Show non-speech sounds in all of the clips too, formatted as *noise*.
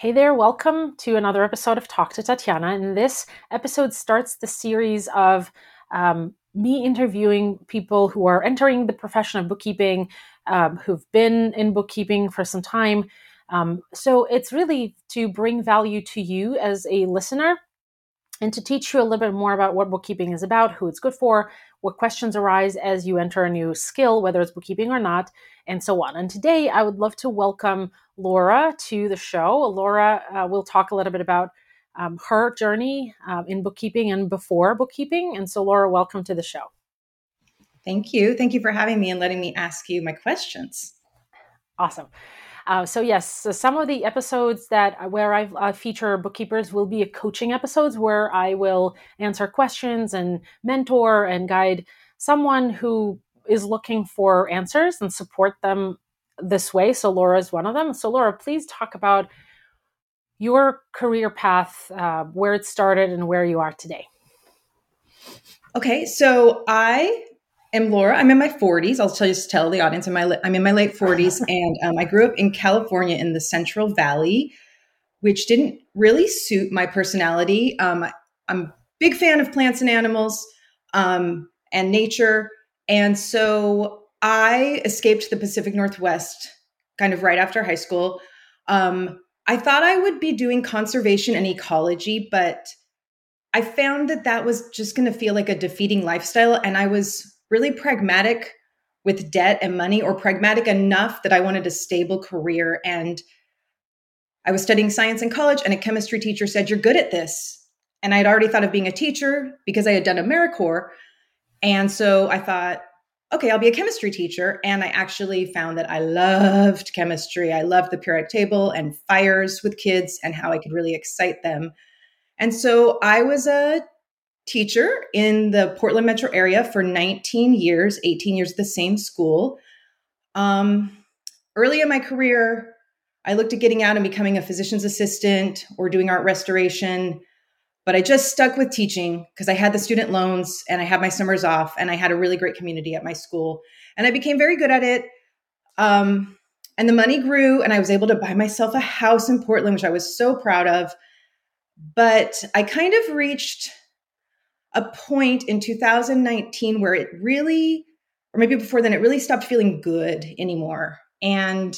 Hey there, welcome to another episode of Talk to Tatiana. And this episode starts the series of um, me interviewing people who are entering the profession of bookkeeping, um, who've been in bookkeeping for some time. Um, so it's really to bring value to you as a listener and to teach you a little bit more about what bookkeeping is about, who it's good for, what questions arise as you enter a new skill, whether it's bookkeeping or not, and so on. And today I would love to welcome Laura to the show. Laura uh, will talk a little bit about um, her journey uh, in bookkeeping and before bookkeeping. And so, Laura, welcome to the show. Thank you. Thank you for having me and letting me ask you my questions. Awesome. Uh, so yes, so some of the episodes that uh, where I uh, feature bookkeepers will be coaching episodes where I will answer questions and mentor and guide someone who is looking for answers and support them this way. So Laura is one of them. So Laura, please talk about your career path, uh, where it started, and where you are today. Okay, so I am Laura. I'm in my 40s. I'll just tell the audience I'm, my, I'm in my late 40s, *laughs* and um, I grew up in California in the Central Valley, which didn't really suit my personality. Um, I'm a big fan of plants and animals um, and nature, and so I escaped the Pacific Northwest kind of right after high school. Um, I thought I would be doing conservation and ecology, but I found that that was just going to feel like a defeating lifestyle. And I was really pragmatic with debt and money, or pragmatic enough that I wanted a stable career. And I was studying science in college, and a chemistry teacher said, You're good at this. And I had already thought of being a teacher because I had done AmeriCorps. And so I thought, okay, I'll be a chemistry teacher. And I actually found that I loved chemistry. I loved the periodic table and fires with kids and how I could really excite them. And so I was a teacher in the Portland metro area for 19 years, 18 years at the same school. Um, early in my career, I looked at getting out and becoming a physician's assistant or doing art restoration, but I just stuck with teaching because I had the student loans and I had my summers off and I had a really great community at my school. And I became very good at it. Um, and the money grew, and I was able to buy myself a house in Portland, which I was so proud of. But I kind of reached a point in 2019 where it really, or maybe before then, it really stopped feeling good anymore. And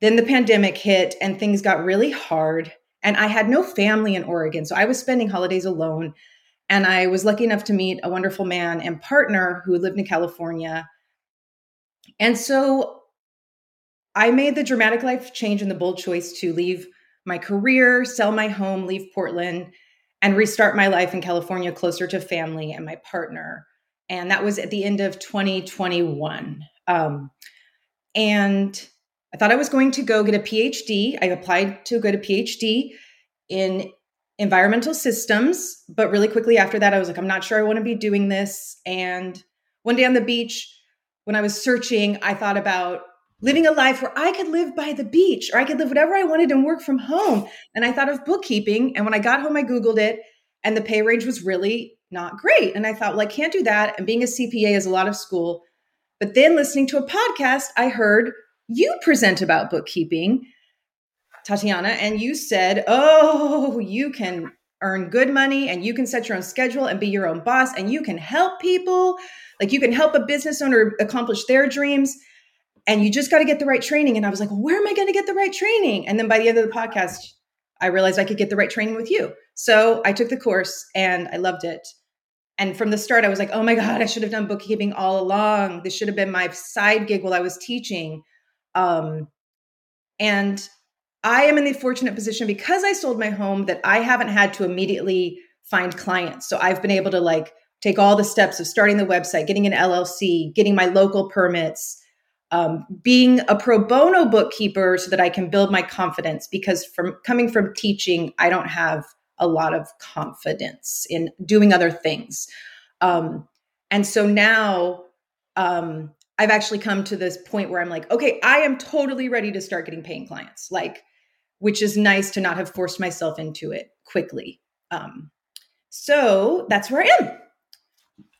then the pandemic hit and things got really hard. And I had no family in Oregon. So I was spending holidays alone. And I was lucky enough to meet a wonderful man and partner who lived in California. And so I made the dramatic life change and the bold choice to leave my career, sell my home, leave Portland, and restart my life in California closer to family and my partner. And that was at the end of 2021. Um, and I thought I was going to go get a PhD. I applied to go to PhD in environmental systems, but really quickly after that, I was like, I'm not sure I want to be doing this. And one day on the beach, when I was searching, I thought about living a life where I could live by the beach or I could live whatever I wanted and work from home. And I thought of bookkeeping. And when I got home, I Googled it and the pay range was really not great. And I thought, well, I can't do that. And being a CPA is a lot of school. But then listening to a podcast, I heard you present about bookkeeping, Tatiana, and you said, oh, you can earn good money and you can set your own schedule and be your own boss and you can help people. Like you can help a business owner accomplish their dreams and you just got to get the right training. And I was like, where am I going to get the right training? And then by the end of the podcast, I realized I could get the right training with you. So I took the course and I loved it. And from the start, I was like, oh my God, I should have done bookkeeping all along. This should have been my side gig while I was teaching. Um, and I am in the fortunate position because I sold my home that I haven't had to immediately find clients. So I've been able to like take all the steps of starting the website, getting an LLC, getting my local permits, um, being a pro bono bookkeeper so that I can build my confidence because from coming from teaching, I don't have a lot of confidence in doing other things. Um, and so now um, I've actually come to this point where I'm like, okay, I am totally ready to start getting paying clients, like, which is nice to not have forced myself into it quickly. Um, so that's where I am.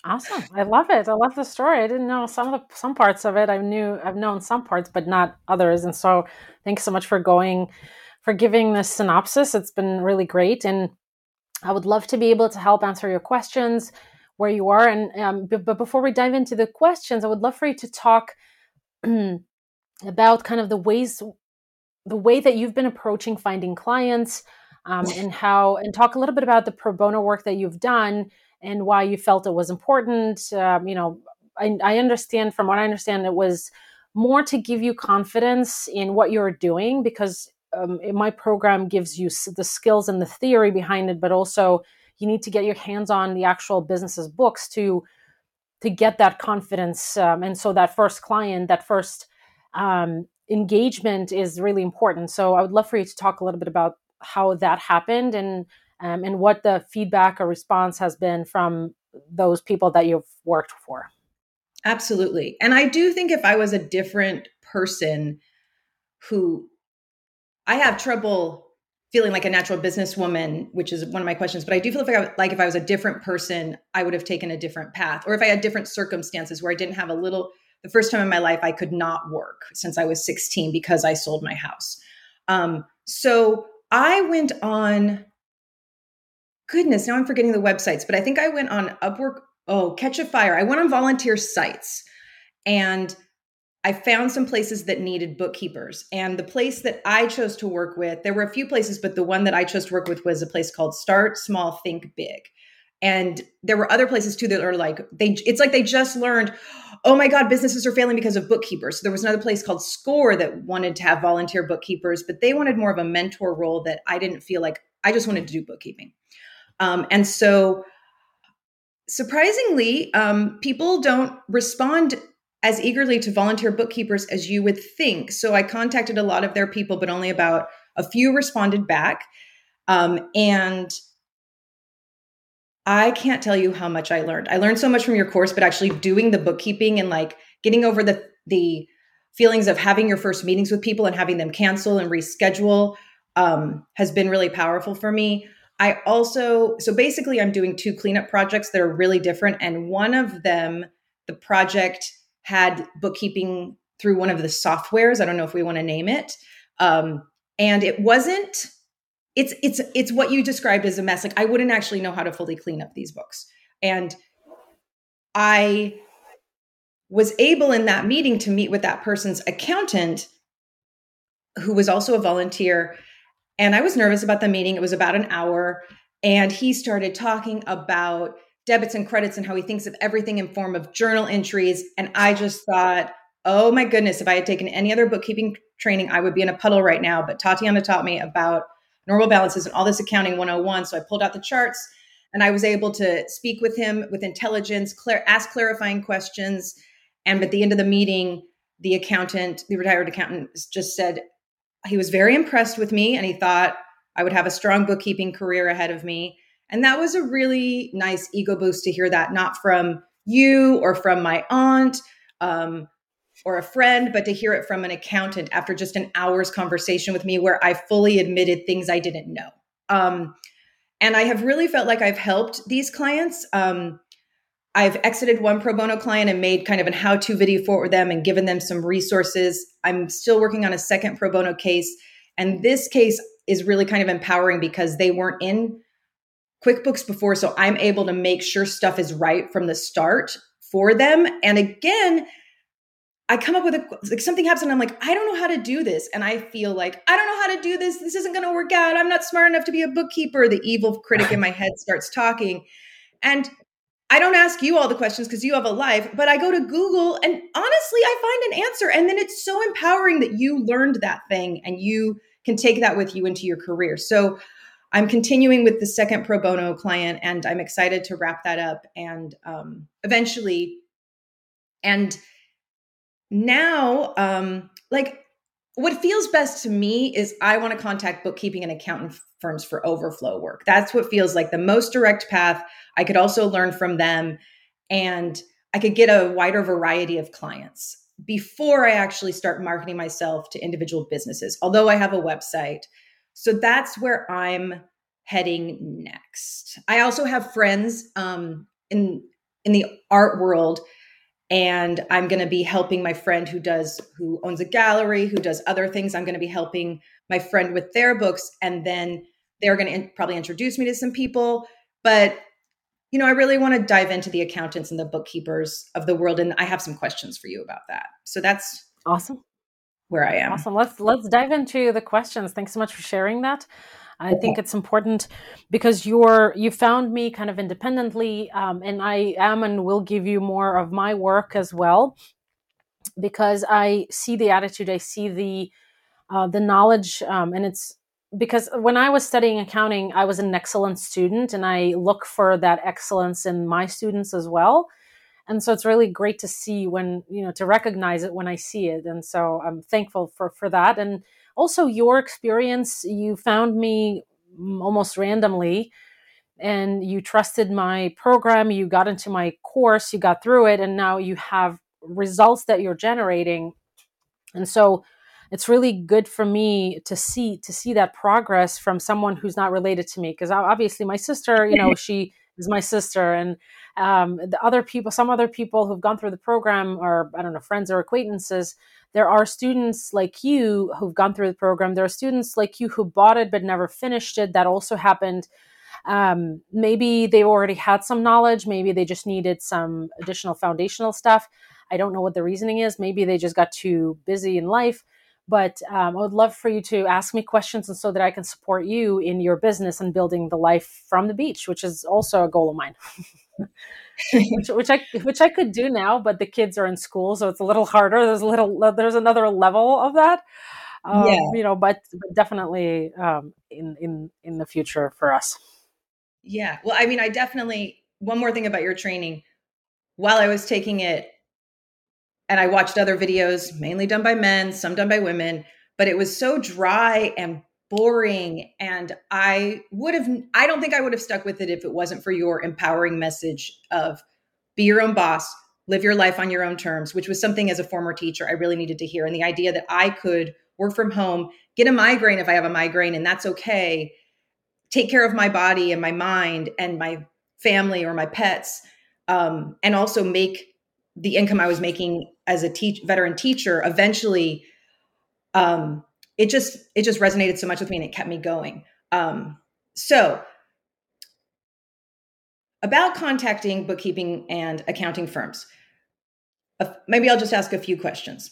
Awesome. I love it. I love the story. I didn't know some of the some parts of it. I knew I've known some parts, but not others. And so thanks so much for going for giving this synopsis. It's been really great. And I would love to be able to help answer your questions where you are. And um, b- but before we dive into the questions, I would love for you to talk *clears throat* about kind of the ways, the way that you've been approaching finding clients, um, and how, and talk a little bit about the pro bono work that you've done and why you felt it was important. Um, you know, I, I understand from what I understand, it was more to give you confidence in what you're doing because um, my program gives you the skills and the theory behind it, but also you need to get your hands on the actual business's books to to get that confidence. Um, and so that first client, that first um, engagement is really important. So I would love for you to talk a little bit about how that happened and um, and what the feedback or response has been from those people that you've worked for. Absolutely. And I do think if I was a different person who I have trouble feeling like a natural businesswoman, which is one of my questions, but I do feel like, I, like if I was a different person, I would have taken a different path. Or if I had different circumstances where I didn't have a little, the first time in my life, I could not work since I was 16 because I sold my house. Um, so I went on, goodness, now I'm forgetting the websites, but I think I went on Upwork oh, Catchafire. I went on volunteer sites and I found some places that needed bookkeepers. And the place that I chose to work with, there were a few places, but the one that I chose to work with was a place called Start Small, Think Big. And there were other places too that are like they it's like they just learned, oh my God, businesses are failing because of bookkeepers. So there was another place called Score that wanted to have volunteer bookkeepers, but they wanted more of a mentor role that I didn't feel like I just wanted to do bookkeeping. Um, and so surprisingly, um, people don't respond as eagerly to volunteer bookkeepers as you would think. So I contacted a lot of their people, but only about a few responded back. Um, and I can't tell you how much I learned. I learned so much from your course, but actually doing the bookkeeping and like getting over the the feelings of having your first meetings with people and having them cancel and reschedule um, has been really powerful for me. I also, so basically, I'm doing two cleanup projects that are really different. And one of them, the project had bookkeeping through one of the softwares. I don't know if we want to name it. Um, and it wasn't, it's, it's, it's what you described as a mess. Like I wouldn't actually know how to fully clean up these books. And I was able in that meeting to meet with that person's accountant who was also a volunteer and I was nervous about the meeting. It was about an hour. And he started talking about debits and credits and how he thinks of everything in form of journal entries. And I just thought, oh my goodness, if I had taken any other bookkeeping training, I would be in a puddle right now. But Tatiana taught me about normal balances and all this accounting 101. So I pulled out the charts and I was able to speak with him with intelligence, clear, ask clarifying questions. And at the end of the meeting, the accountant, the retired accountant, just said, he was very impressed with me and he thought I would have a strong bookkeeping career ahead of me. And that was a really nice ego boost to hear that, not from you or from my aunt um, or a friend, but to hear it from an accountant after just an hour's conversation with me where I fully admitted things I didn't know. Um, and I have really felt like I've helped these clients. Um, I've exited one pro bono client and made kind of an how to video for them and given them some resources. I'm still working on a second pro bono case. And this case is really kind of empowering because they weren't in QuickBooks before. So I'm able to make sure stuff is right from the start for them. And again, I come up with a, like something happens and I'm like, I don't know how to do this. And I feel like, I don't know how to do this. This isn't going to work out. I'm not smart enough to be a bookkeeper. The evil critic in my head starts talking. And I don't ask you all the questions because you have a life, but I go to Google and honestly, I find an answer. And then it's so empowering that you learned that thing and you can take that with you into your career. So I'm continuing with the second pro bono client and I'm excited to wrap that up and um, eventually. And now, um, like, what feels best to me is I want to contact bookkeeping and accountant firms for overflow work. That's what feels like the most direct path. I could also learn from them and I could get a wider variety of clients before I actually start marketing myself to individual businesses, although I have a website. So that's where I'm heading next. I also have friends um, in in the art world and I'm going to be helping my friend who does who owns a gallery, who does other things. I'm going to be helping my friend with their books and then they're going to in, probably introduce me to some people, but you know, I really want to dive into the accountants and the bookkeepers of the world and I have some questions for you about that. So that's awesome. Where I am. Awesome. Let's let's dive into the questions. Thanks so much for sharing that. I think it's important because you're you found me kind of independently, um, and I am and will give you more of my work as well because I see the attitude, I see the uh, the knowledge, um, and it's because when I was studying accounting, I was an excellent student, and I look for that excellence in my students as well. And so it's really great to see when you know to recognize it when I see it, and so I'm thankful for for that and also your experience. You found me almost randomly and you trusted my program, you got into my course, you got through it, and now you have results that you're generating. And so it's really good for me to see to see that progress from someone who's not related to me because obviously my sister you know *laughs* she is my sister and um, the other people some other people who've gone through the program are i don't know friends or acquaintances. There are students like you who've gone through the program. There are students like you who bought it but never finished it. That also happened. Um, maybe they already had some knowledge. Maybe they just needed some additional foundational stuff. I don't know what the reasoning is. Maybe they just got too busy in life but um, I would love for you to ask me questions and so that I can support you in your business and building the life from the beach, which is also a goal of mine. *laughs* which, which, I which I could do now, but the kids are in school, so it's a little harder. There's a little there's another level of that, um, yeah. you know, but, but definitely um, in in in the future for us. Yeah, well, I mean, I definitely one more thing about your training. While I was taking it, and I watched other videos, mainly done by men, some done by women, but it was so dry and boring. And I would have, I don't think I would have stuck with it if it wasn't for your empowering message of be your own boss, live your life on your own terms, which was something as a former teacher I really needed to hear. And the idea that I could work from home, get a migraine if I have a migraine, and that's okay, take care of my body and my mind and my family or my pets, um, and also make the income I was making as a teach veteran teacher eventually um, it just it just resonated so much with me and it kept me going. Um, so about contacting bookkeeping and accounting firms uh, maybe i'll just ask a few questions.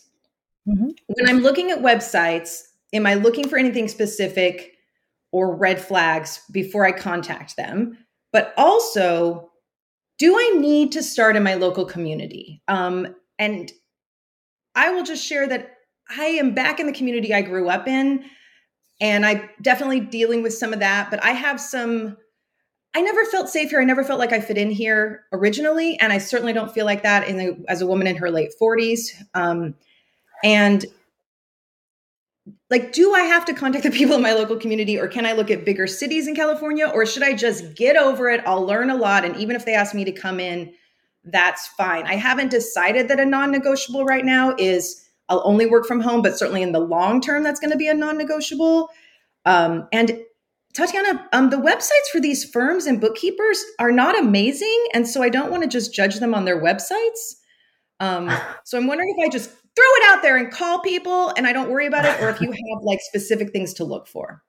Mm-hmm. when i'm looking at websites am i looking for anything specific or red flags before i contact them? But also do i need to start in my local community um, and I will just share that I am back in the community I grew up in. And I'm definitely dealing with some of that, but I have some I never felt safe here. I never felt like I fit in here originally, and I certainly don't feel like that in the, as a woman in her late 40s. Um, and like, do I have to contact the people in my local community, or can I look at bigger cities in California, or should I just get over it? I'll learn a lot, and even if they ask me to come in that's fine. I haven't decided that a non negotiable right now is I'll only work from home, but certainly in the long term, that's going to be a non negotiable. Um, and Tatiana, um, the websites for these firms and bookkeepers are not amazing. And so I don't want to just judge them on their websites. Um, *laughs* so I'm wondering if I just throw it out there and call people and I don't worry about it, or if you *laughs* have like specific things to look for.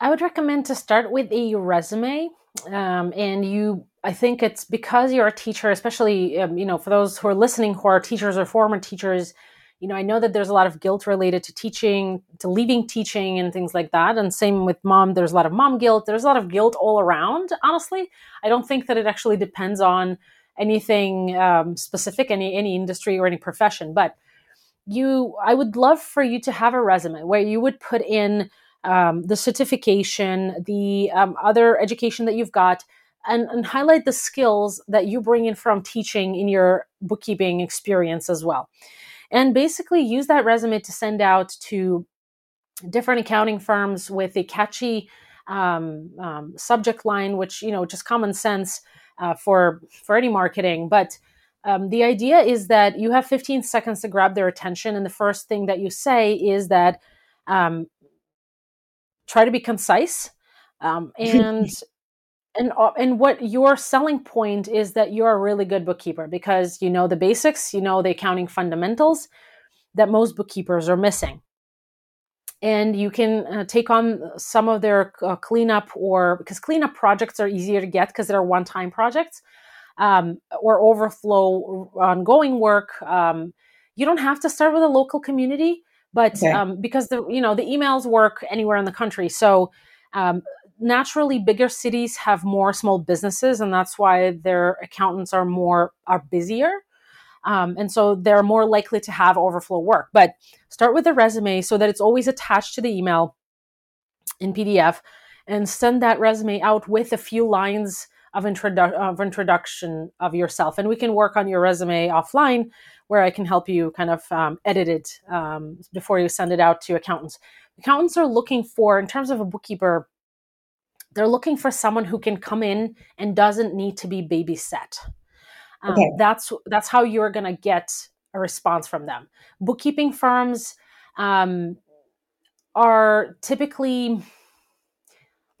I would recommend to start with a resume. Um, and you I think it's because you're a teacher, especially um, you know for those who are listening who are teachers or former teachers. You know, I know that there's a lot of guilt related to teaching, to leaving teaching, and things like that. And same with mom. There's a lot of mom guilt. There's a lot of guilt all around. Honestly, I don't think that it actually depends on anything um, specific, any any industry or any profession. But you, I would love for you to have a resume where you would put in um, the certification, the um, other education that you've got and, and highlight the skills that you bring in from teaching in your bookkeeping experience as well. And basically use that resume to send out to different accounting firms with a catchy um, um, subject line, which, you know, just common sense uh, for, for any marketing. But um, the idea is that you have 15 seconds to grab their attention. And the first thing that you say is that um, try to be concise um, *laughs* and and uh, and what your selling point is that you're a really good bookkeeper because you know the basics, you know the accounting fundamentals that most bookkeepers are missing. And you can uh, take on some of their uh, cleanup or because cleanup projects are easier to get because they're one time projects um, or overflow ongoing work. Um, you don't have to start with a local community, but okay. um, because the you know the emails work anywhere in the country, so um, naturally bigger cities have more small businesses, and that's why their accountants are more are busier. Um, and so they're more likely to have overflow work. But start with the resume so that it's always attached to the email in PDF and send that resume out with a few lines of, introdu- of introduction of yourself. And we can work on your resume offline where I can help you kind of um, edit it um, before you send it out to accountants. Accountants are looking for, in terms of a bookkeeper, they're looking for someone who can come in and doesn't need to be babysat. Um, okay. That's that's how you're going to get a response from them. Bookkeeping firms um, are typically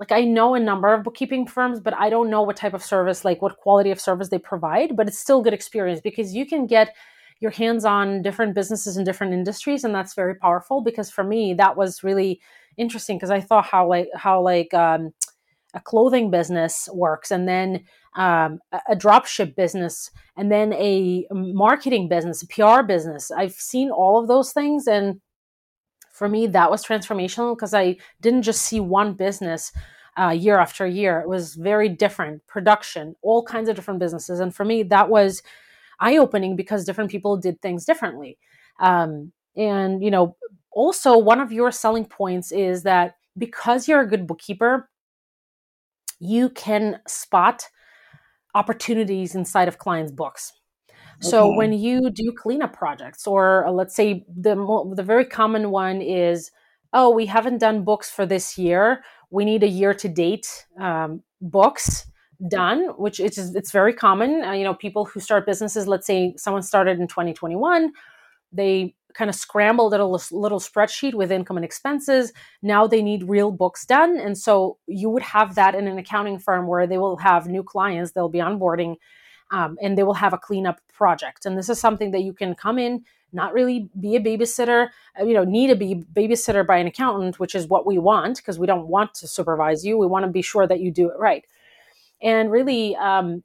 like I know a number of bookkeeping firms, but I don't know what type of service, like what quality of service they provide. But it's still good experience because you can get your hands on different businesses in different industries, and that's very powerful. Because for me, that was really interesting because I thought how like how like um, a clothing business works, and then um, a drop ship business, and then a marketing business, a PR business. I've seen all of those things, and for me, that was transformational because I didn't just see one business uh, year after year. It was very different production, all kinds of different businesses. And for me, that was eye opening because different people did things differently. Um, and, you know, also one of your selling points is that because you're a good bookkeeper, you can spot opportunities inside of clients' books. So when you do cleanup projects, or uh, let's say the the very common one is, oh, we haven't done books for this year. We need a year to date um, books done, which is it's very common. Uh, you know, people who start businesses. Let's say someone started in 2021, they kind of scrambled at a little spreadsheet with income and expenses. Now they need real books done, and so you would have that in an accounting firm where they will have new clients. They'll be onboarding um, and they will have a cleanup project. And this is something that you can come in, not really be a babysitter, uh, you know, need to be babysitter by an accountant, which is what we want because we don't want to supervise you. We want to be sure that you do it right. And really um,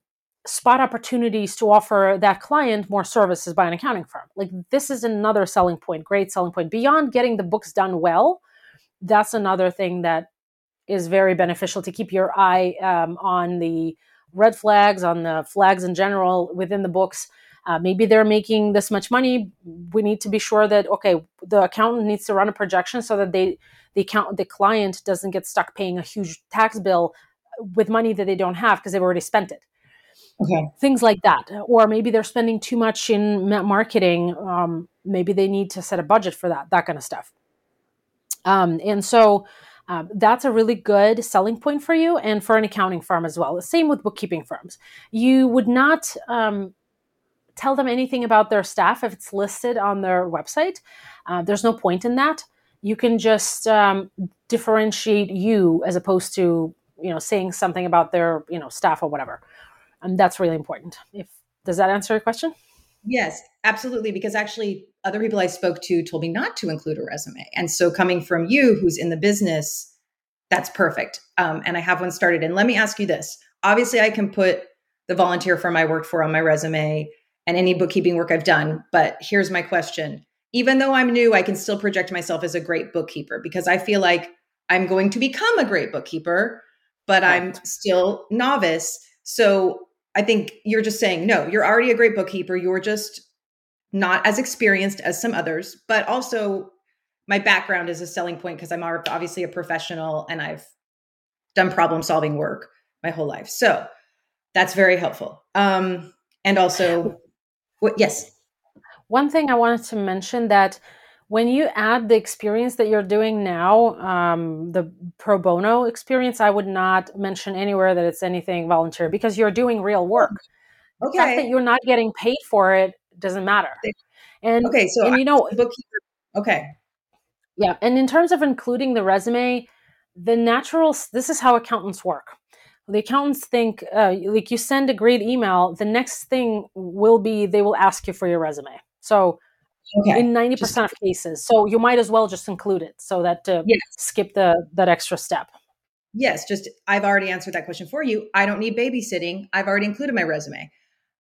spot opportunities to offer that client more services by an accounting firm. Like this is another selling point, great selling point. Beyond getting the books done well, that's another thing that is very beneficial to keep your eye um, on the red flags, on the flags in general within the books. Uh, maybe they're making this much money. We need to be sure that okay, the accountant needs to run a projection so that they the account the client doesn't get stuck paying a huge tax bill with money that they don't have because they've already spent it. Okay. Things like that, or maybe they're spending too much in marketing. Um, maybe they need to set a budget for that. That kind of stuff. Um, and so um, that's a really good selling point for you and for an accounting firm as well. The same with bookkeeping firms. You would not um, tell them anything about their staff if it's listed on their website. Uh, there's no point in that. You can just um, differentiate you as opposed to you know saying something about their you know staff or whatever. And that's really important. If does that answer your question? Yes, absolutely. Because actually, other people I spoke to told me not to include a resume. And so, coming from you, who's in the business, that's perfect. Um, and I have one started. And let me ask you this obviously, I can put the volunteer firm I worked for on my resume and any bookkeeping work I've done. But here's my question even though I'm new, I can still project myself as a great bookkeeper because I feel like I'm going to become a great bookkeeper, but right. I'm still novice. So I think you're just saying, no, you're already a great bookkeeper. You're just not as experienced as some others, but also my background is a selling point because I'm obviously a professional and I've done problem solving work my whole life. So that's very helpful. Um, and also, what, yes. One thing I wanted to mention that when you add the experience that you're doing now, um, the pro bono experience, I would not mention anywhere that it's anything volunteer because you're doing real work. Okay. The fact that you're not getting paid for it doesn't matter. And okay, so and, you know, bookkeeper. Okay. Yeah, and in terms of including the resume, the natural this is how accountants work. the accountants think uh, like you send a great email the next thing will be they will ask you for your resume so okay. in 90% just, of cases so you might as well just include it so that uh, yes. skip the that extra step yes just i've already answered that question for you i don't need babysitting i've already included my resume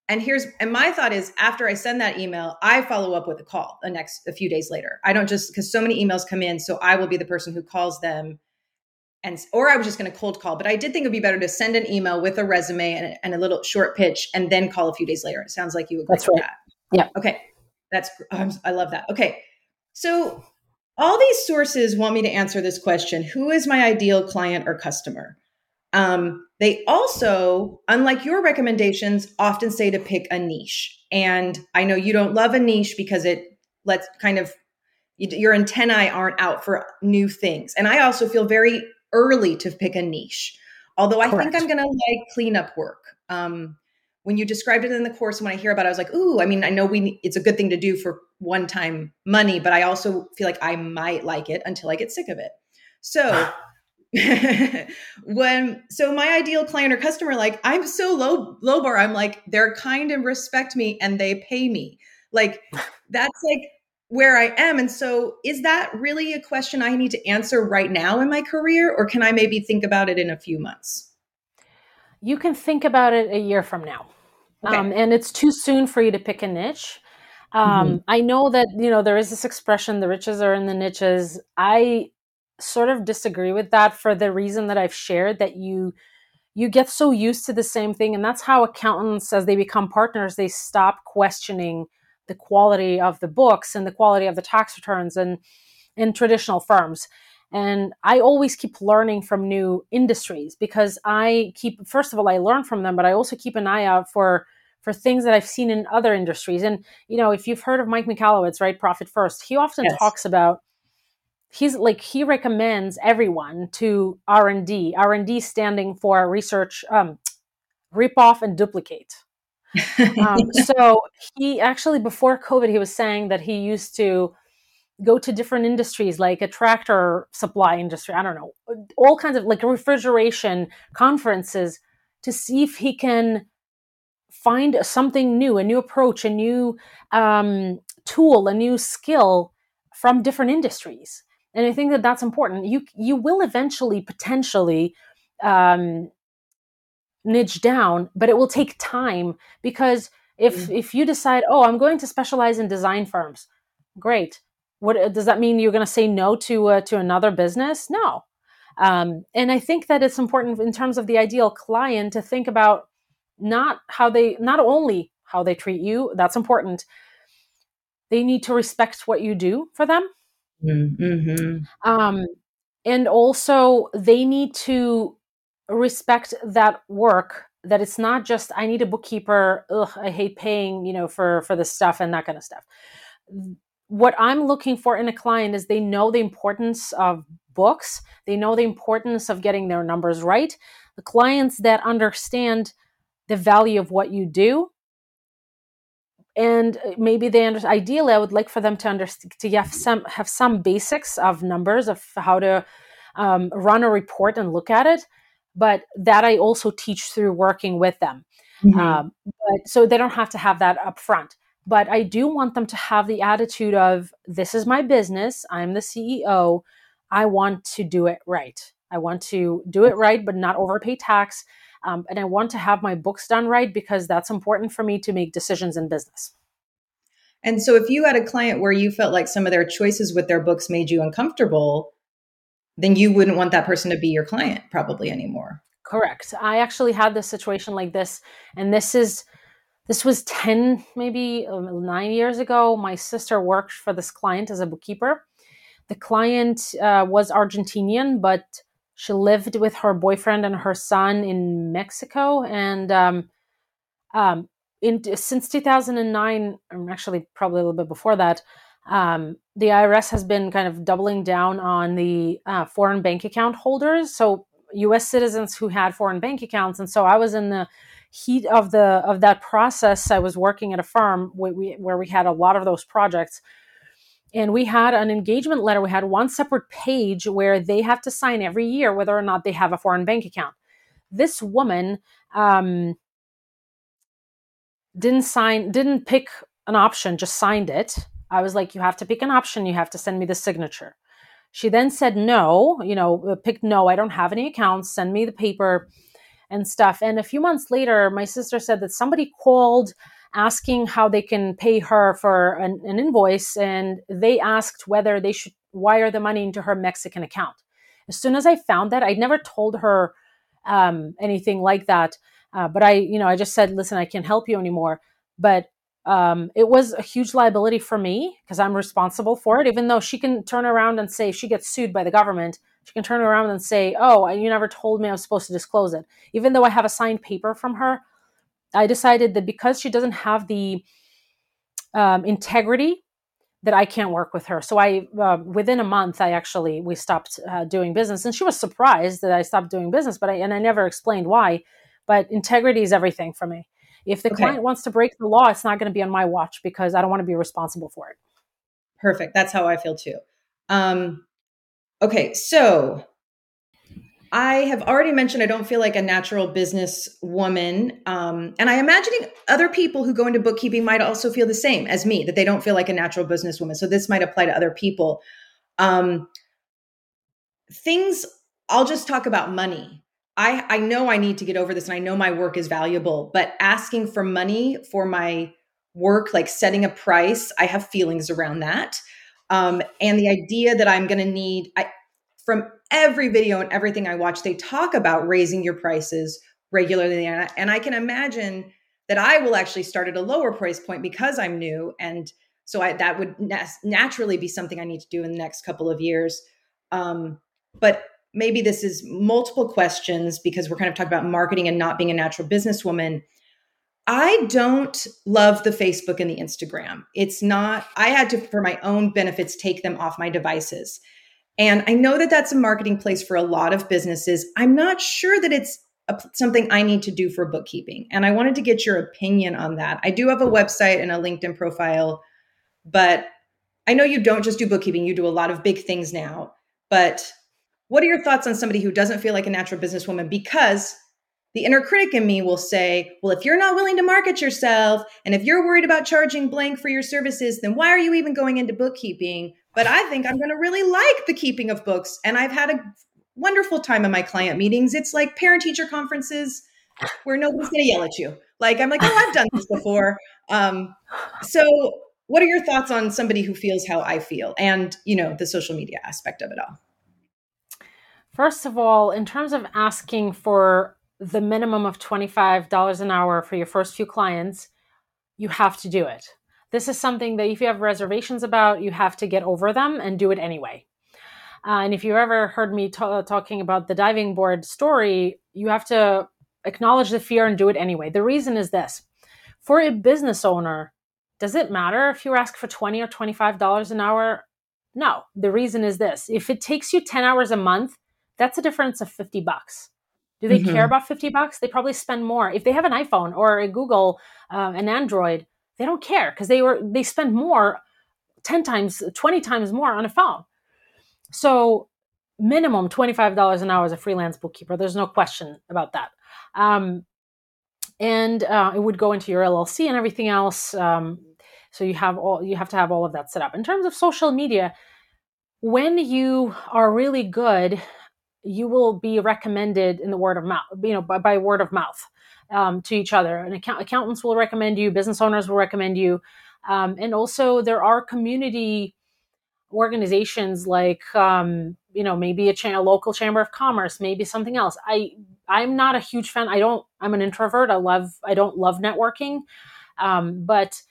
and here's and my thought is after i send that email i follow up with a call the next a few days later i don't just because so many emails come in so i will be the person who calls them and or I was just going to cold call, but I did think it'd be better to send an email with a resume and, and a little short pitch, and then call a few days later. It sounds like you agree That's right. that. Yeah. Okay. That's I love that. Okay. So all these sources want me to answer this question: Who is my ideal client or customer? Um, they also, unlike your recommendations, often say to pick a niche. And I know you don't love a niche because it lets kind of your antennae aren't out for new things. And I also feel very early to pick a niche. Although I Correct. think I'm going to like cleanup work. Um, when you described it in the course, when I hear about it, I was like, ooh, I mean, I know we it's a good thing to do for one time money, but I also feel like I might like it until I get sick of it. So *laughs* when so my ideal client or customer, like I'm so low low bar, I'm like, they're kind and respect me and they pay me. Like *laughs* that's like where I am. And so, is that really a question I need to answer right now in my career, or can I maybe think about it in a few months? You can think about it a year from now. Okay. Um, and it's too soon for you to pick a niche. Um, mm-hmm. I know that, you know, there is this expression, the riches are in the niches. I sort of disagree with that for the reason that I've shared that you you get so used to the same thing and that's how accountants as they become partners they stop questioning the quality of the books and the quality of the tax returns and in traditional firms and i always keep learning from new industries because i keep first of all i learn from them but i also keep an eye out for for things that i've seen in other industries and you know if you've heard of mike michalowicz right profit first he often yes. talks about he's like he recommends everyone to r&d r&d standing for research um, rip off and duplicate *laughs* um, so he actually before covid he was saying that he used to go to different industries like a tractor supply industry i don't know all kinds of like refrigeration conferences to see if he can find something new a new approach a new um, tool a new skill from different industries and i think that that's important you you will eventually potentially um, niche down, but it will take time because if mm-hmm. if you decide, oh, I'm going to specialize in design firms, great. What uh, does that mean? You're going to say no to uh, to another business? No. Um, and I think that it's important in terms of the ideal client to think about not how they not only how they treat you. That's important. They need to respect what you do for them. Mm-hmm. Um, and also they need to respect that work that it's not just i need a bookkeeper ugh i hate paying you know for for the stuff and that kind of stuff what i'm looking for in a client is they know the importance of books they know the importance of getting their numbers right the clients that understand the value of what you do and uh, maybe they understand ideally i would like for them to understand to have some have some basics of numbers of how to um, run a report and look at it but that I also teach through working with them. Mm-hmm. Um, but so they don't have to have that up front. But I do want them to have the attitude of this is my business. I'm the CEO. I want to do it right. I want to do it right, but not overpay tax. Um, and I want to have my books done right because that's important for me to make decisions in business. And so, if you had a client where you felt like some of their choices with their books made you uncomfortable, then you wouldn't want that person to be your client probably anymore. Correct. I actually had this situation like this, and this is this was 10 maybe um, 9 years ago my sister worked for this client as a bookkeeper the client uh, was argentinian but she lived with her boyfriend and her son in mexico and um, um, in, since 2009 or actually probably a little bit before that um, the IRS has been kind of doubling down on the uh, foreign bank account holders. So U.S. citizens who had foreign bank accounts, and so I was in the heat of the of that process. I was working at a firm where we, where we had a lot of those projects, and we had an engagement letter. We had one separate page where they have to sign every year whether or not they have a foreign bank account. this woman um, didn't sign, didn't pick an option, just signed it. I was like, you have to pick an option. You have to send me the signature. She then said no, you know, uh, picked no, I don't have any accounts, send me the paper and stuff. And a few months later, my sister said that somebody called asking how they can pay her for an, an invoice, and they asked whether they should wire the money into her Mexican account. As soon as I found that, I never told her um, anything like that. Uh, but I, you know, I just said, listen, I can't help you anymore. But um, it was a huge liability for me because I'm responsible for it. Even though she can turn around and say, she gets sued by the government, she can turn around and say, oh, you never told me I was supposed to disclose it. Even though I have a signed paper from her, I decided that because she doesn't have the um, integrity that I can't work with her. So I, uh, within a month, I actually we stopped uh, doing business, and she was surprised that I stopped doing business. But I and I never explained why. But integrity is everything for me. If the okay. client wants to break the law, it's not going to be on my watch because I don't want to be responsible for it. Perfect. That's how I feel too. Um, okay, so I have already mentioned I don't feel like a natural business woman. Um, and I'm imagining other people who go into bookkeeping might also feel the same as me, that they don't feel like a natural business woman. So this might apply to other people. Um, things, I'll just talk about money. I, I know I need to get over this and I know my work is valuable, but asking for money for my work, like setting a price, I have feelings around that. Um, and the idea that I'm going to need, I, from every video and everything I watch, they talk about raising your prices regularly. And I, and I can imagine that I will actually start at a lower price point because I'm new. And so I, that would naturally be something I need to do in the next couple of years. Um, but maybe this is multiple questions because we're kind of talking about marketing and not being a natural businesswoman. I don't love the Facebook and the Instagram. It's not, I had to, for my own benefits, take them off my devices. And I know that that's a marketing place for a lot of businesses. I'm not sure that it's a, something I need to do for bookkeeping. And I wanted to get your opinion on that. I do have a website and a LinkedIn profile, but I know you don't just do bookkeeping, you do a lot of big things now. But what are your thoughts on somebody who doesn't feel like a natural businesswoman because the inner critic in me will say, well, if you're not willing to market yourself and if you're worried about charging blank for your services, then why are you even going into bookkeeping? But I think I'm going to really like the keeping of books. And I've had a wonderful time in my client meetings. It's like parent teacher conferences where nobody's going to yell at you. Like, I'm like, oh, I've done this *laughs* before. Um, so, what are your thoughts on somebody who feels how I feel and, you know, the social media aspect of it all? First of all, in terms of asking for the minimum of $25 an hour for your first few clients, you have to do it. This is something that if you have reservations about, you have to get over them and do it anyway. Uh, and if you ever heard me talking about the diving board story, you have to acknowledge the fear and do it anyway. The reason is this for a business owner, does it matter if you ask for 20 or $25 an hour? No. The reason is this if it takes you 10 hours a month, that's a difference of 50 bucks. Do they mm-hmm. care about 50 bucks? They probably spend more. If they have an iPhone or a Google, uh, an Android, they don't care because they were they spend more 10 times 20 times more on a phone so minimum $25 an hour as a freelance bookkeeper there's no question about that um, and uh, it would go into your llc and everything else um, so you have all you have to have all of that set up in terms of social media when you are really good you will be recommended in the word of mouth you know by, by word of mouth um, to each other. And account- accountants will recommend you, business owners will recommend you. Um, and also, there are community organizations like, um, you know, maybe a, cha- a, local chamber of commerce, maybe something else. I I'm not a huge fan. I don't. I'm an introvert. I love. I don't love networking, um, but.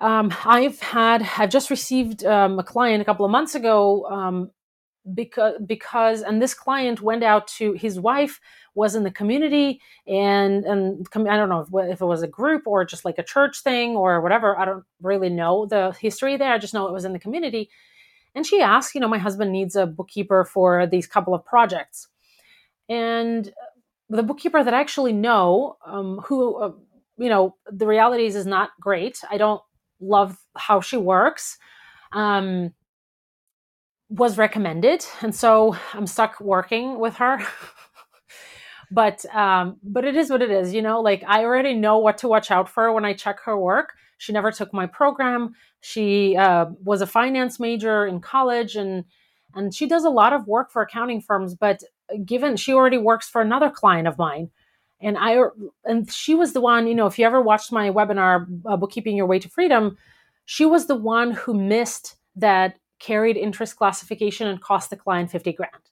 Um, I've had, I've just received um, a client a couple of months ago because because and this client went out to his wife was in the community and and I don't know if, if, it was a group or just like a church thing or whatever. I don't really know the history there. I just know it was in the community. And she asked, you know, my husband needs a bookkeeper for these couple of projects, and the bookkeeper that I actually know, um, who uh, you know, the realities is is not great. I don't love how she works. Um, was recommended and so i'm stuck working with her *laughs* but um, but it is what it is. You know, like I already know what to watch out for when I check her work. She never took my program. She uh, was a finance major in college, and and she does a lot of work for accounting firms. But given she already works for another client of mine, and I and she was the one. You know, if you ever watched my webinar, uh, "Bookkeeping Your Way to Freedom," she was the one who missed that carried interest classification and cost the client 50 grand.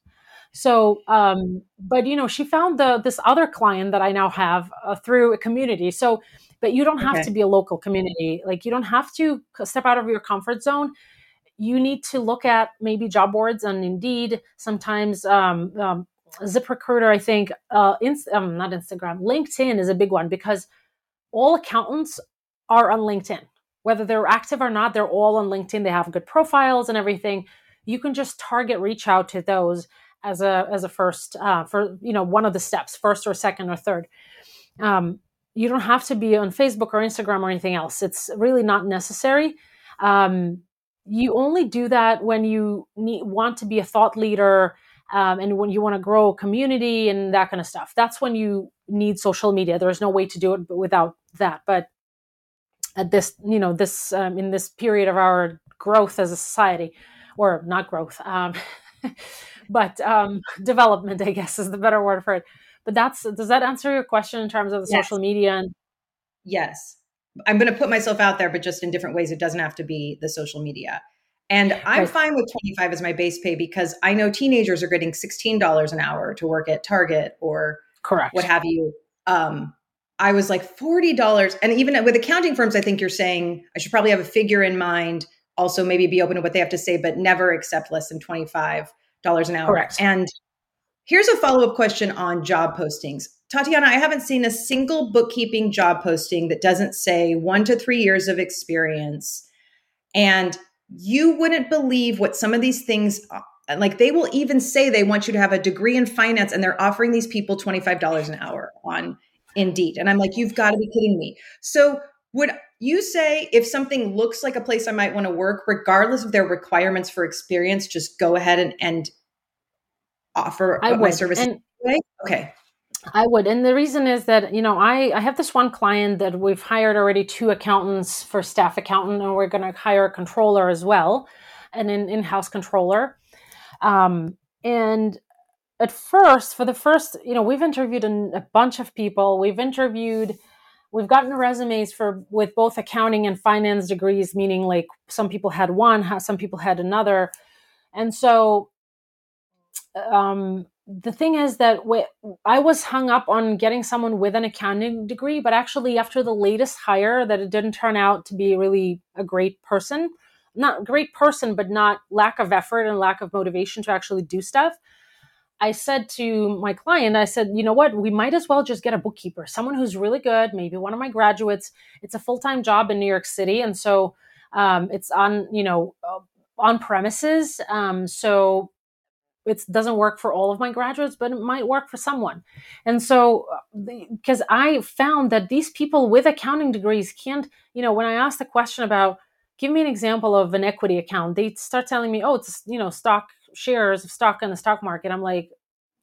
So, um, but you know, she found the this other client that I now have uh, through a community. So, but you don't have okay. to be a local community. Like you don't have to step out of your comfort zone. You need to look at maybe job boards and Indeed. Sometimes um, um, ZipRecruiter, I think, uh, inst- um, not Instagram, LinkedIn is a big one because all accountants are on LinkedIn whether they're active or not, they're all on LinkedIn. They have good profiles and everything. You can just target reach out to those as a as a first uh, for you know one of the steps, first or second or third. Um, you don't have to be on Facebook or Instagram or anything else. It's really not necessary. Um, you only do that when you need, want to be a thought leader um, and when you want to grow a community and that kind of stuff. That's when you need social media. There's no way to do it without that. But at this you know this um, in this period of our growth as a society or not growth um, *laughs* but um, development i guess is the better word for it. But that's does that answer your question in terms of the yes. social media and yes. I'm going to put myself out there but just in different ways. It doesn't have to be the social media. And i'm right. fine with 25 as my base pay because i know teenagers are getting $16 an hour to work at target or correct. what have you um, I was like $40. And even with accounting firms, I think you're saying I should probably have a figure in mind, also maybe be open to what they have to say, but never accept less than $25 an hour. Correct. And here's a follow up question on job postings. Tatiana, I haven't seen a single bookkeeping job posting that doesn't say one to three years of experience. And you wouldn't believe what some of these things uh, like they will even say they want you to have a degree in finance and they're offering these people $25 an hour on Indeed. And I'm like, you've got to be kidding me. So, would you say if something looks like a place I might want to work, regardless of their requirements for experience, just go ahead and, and offer I my service? And, okay. I would. And the reason is that, you know, I, I have this one client that we've hired already two accountants for staff accountant, and we're going to hire a controller as well, and an in house controller. Um, and at first, for the first, you know, we've interviewed a bunch of people. We've interviewed, we've gotten resumes for with both accounting and finance degrees, meaning like some people had one, some people had another, and so um, the thing is that we, I was hung up on getting someone with an accounting degree, but actually after the latest hire, that it didn't turn out to be really a great person, not great person, but not lack of effort and lack of motivation to actually do stuff. I said to my client, I said, you know what, we might as well just get a bookkeeper, someone who's really good, maybe one of my graduates. It's a full time job in New York City. And so um, it's on, you know, uh, on premises. Um, so it doesn't work for all of my graduates, but it might work for someone. And so, because uh, I found that these people with accounting degrees can't, you know, when I asked the question about, give me an example of an equity account, they start telling me, oh, it's, you know, stock shares of stock in the stock market. I'm like,